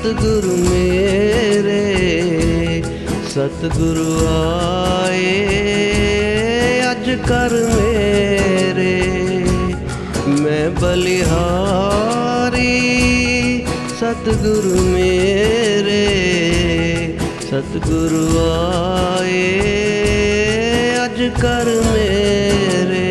ਸਤਿਗੁਰੂ ਮੇਰੇ, ਸਤਿਗੁਰੂ ਆਏ, ਅੱਜ ਕਰ ਮੇਰੇ। ਮੈਂ ਬਲਿਹਾਰੀ, ਸਤਿਗੁਰੂ ਮੇਰੇ, ਸਤਿਗੁਰੂ ਆਏ, ਅੱਜ ਕਰ ਮੇਰੇ।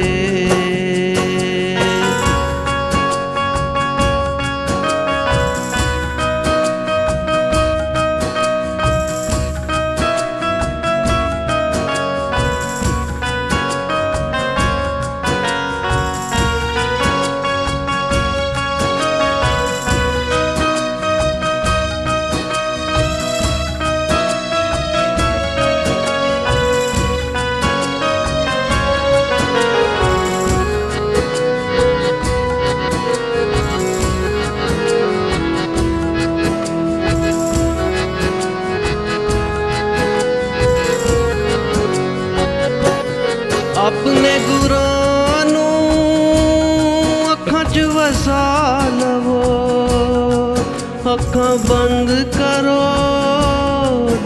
ਅੱਖਾਂ ਬੰਦ ਕਰੋ,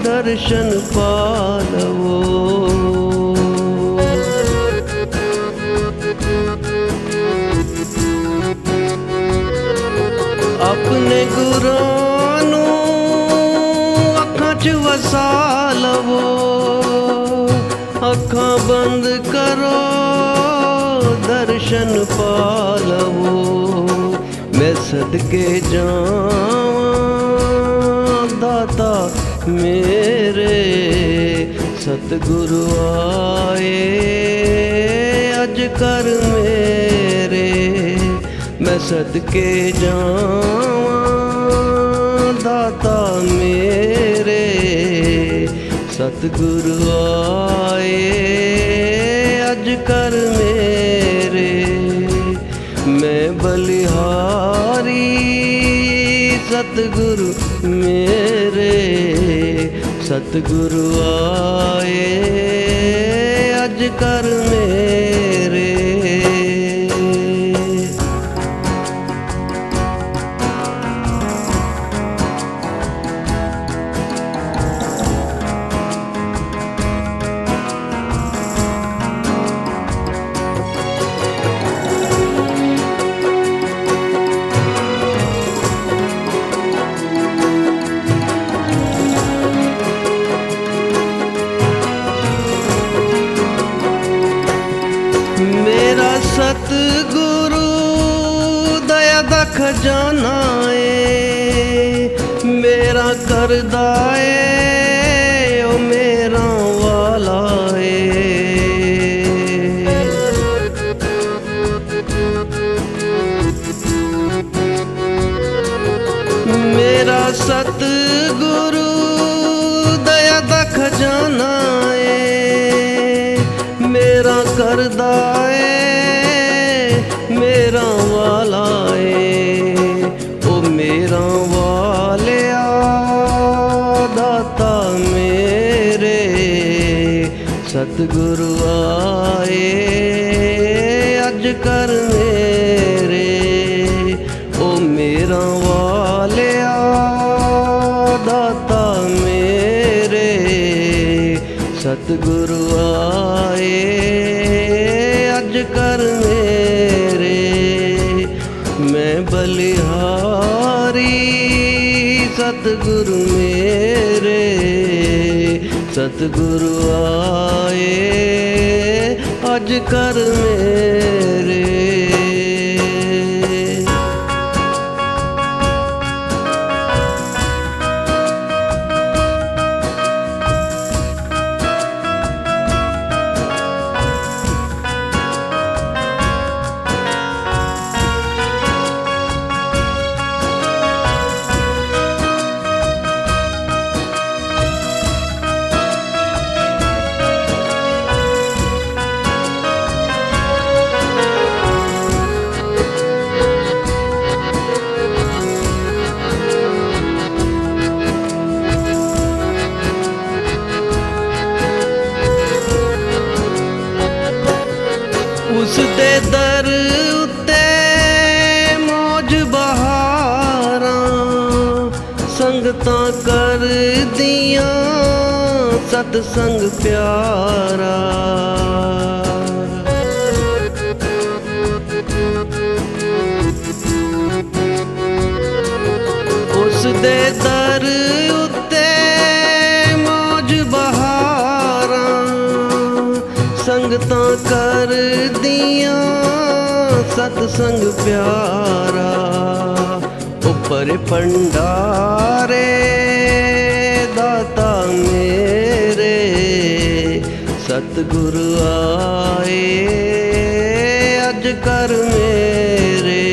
ਦਰਸ਼ਨ ਪਾ ਲਵੋ ਆਪਣੇ ਗੁਰਾਂ ਨੂੰ ਅੱਖਾਂ 'ਚ ਵਸਾ ਲਵੋ। ਅੱਖਾਂ ਬੰਦ ਕਰੋ, ਦਰਸ਼ਨ ਪਾ ਲਵੋ ਮੈਂ ਸਦਕੇ ਜਾਵਾਂ। ਦਾਤਾ ਮੇਰੇ, ਸਤਿਗੁਰੂ ਆਏ। ਅੱਜ ਕਰ ਮੇਰੇ, ਮੈਂ ਸਦਕੇ ਜਾਵਾਂ। ਦਾਤਾ ਮੇਰੇ, ਸਤਿਗੁਰੂ ਆਏ। ਅੱਜ ਕਰ ਮੇਰੇ, ਮੈਂ ਬਲਿਹਾਰੀ ਸਤਿਗੁਰੂ ਮੇਰੇ ਸਤਿਗੁਰੂ ਆਏ। ਅੱਜ ਕਰ ਖਜ਼ਾਨਾ ਏ। ਮੇਰਾ ਕਰਦਾ ਸਤਿਗੁਰੂ ਆਏ ਅੱਜ ਕਰ ਮੇਰੇ। ਮੈਂ ਬਲਿਹਾਰੀ ਸਤਿਗੁਰੂ ਮੇਰੇ। ਸਤਿਗੁਰੂ ਆਏ ਅੱਜ ਕਰ ਮੇਰੇ। ਉਸ ਦੇ ਦਰ ਉੱਤੇ ਮੌਜ ਬਹਾਰਾਂ ਸੰਗਤਾਂ ਕਰਦੀਆਂ ਸਤ ਸੰਗ ਪਿਆਰਾ। ਉਸ ਦੇ ਦਰ ਸੰਗਤਾਂ ਕਰਦੀਆਂ, ਸਤ ਸੰਗ ਪਿਆਰਾ। ਉੱਪਰ ਪੰਡਾਰੇ ਦਾਤਾ ਮੇਰੇ, ਸਤਿਗੁਰ ਆਏ ਅੱਜ ਕਰ ਮੇਰੇ।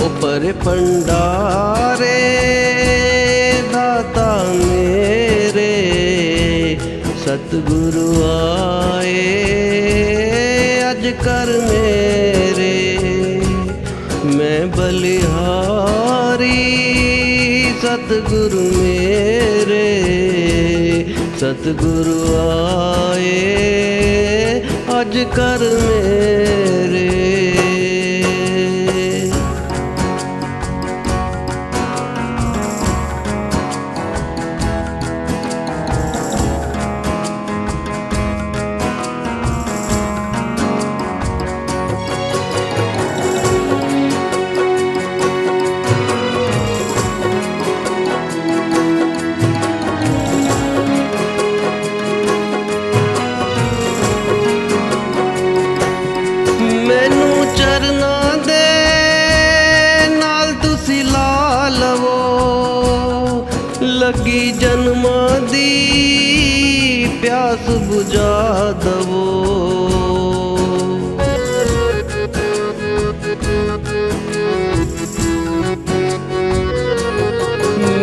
ਉੱਪਰ ਪੰਡਾਰੇ ਦਾਤਾ ਮੇਰੇ, ਸਤਿਗੁਰੂ ਆਏ ਅੱਜ ਕਰ ਮੇਰੇ ਮੈਂ ਬਲਿਹਾਰੀ ਸਤਿਗੁਰੂ ਮੇਰੇ ਸਤਿਗੁਰੂ ਆਏ ਅੱਜ ਕਰ ਮੇਰੇ। ਤੁਸੀਂ ਲਾ ਲਵੋ। ਲੱਗੀ ਜਨਮਾਂ ਦੀ ਪਿਆਸ ਬੁਝਾ ਦਵੋ।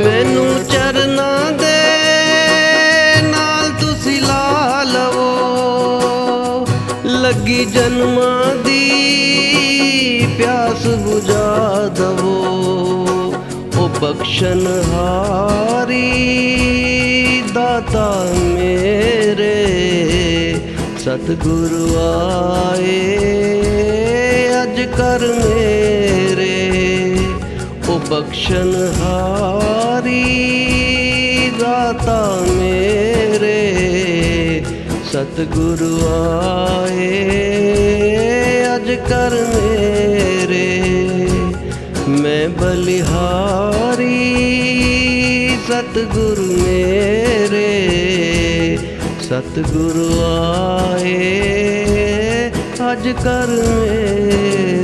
ਮੈਨੂੰ ਚਰਨਾਂ ਦੇ ਨਾਲ ਤੁਸੀਂ ਲਾ ਲਵੋ। ਲੱਗੀ ਜਨਮਾਂ ਦੀ ਪਿਆਸ ਬੁਝਾ ਦਵੋ। ਉਹ ਬਖਸ਼ਨ ਹਾਰੀ, ਦਾਤਾ ਮੇਰੇ, ਸਤਿਗੁਰੂ ਆਏ, ਅੱਜ ਕਰ ਮੇਰੇ। ਉਹ ਬਖਸ਼ਨ ਹਾਰੀ, ਦਾਤਾ ਮੇਰੇ, ਸਤਿਗੁਰੂ ਆਏ, ਅੱਜ ਕਰ ਮੇਰੇ। ਮੈਂ ਬਲਿਹਾਰੀ ਸਤਿਗੁਰੂ ਮੇਰੇ ਸਤਿਗੁਰੂ ਆਏ ਅੱਜ ਕਰ ਮੇਰੇ।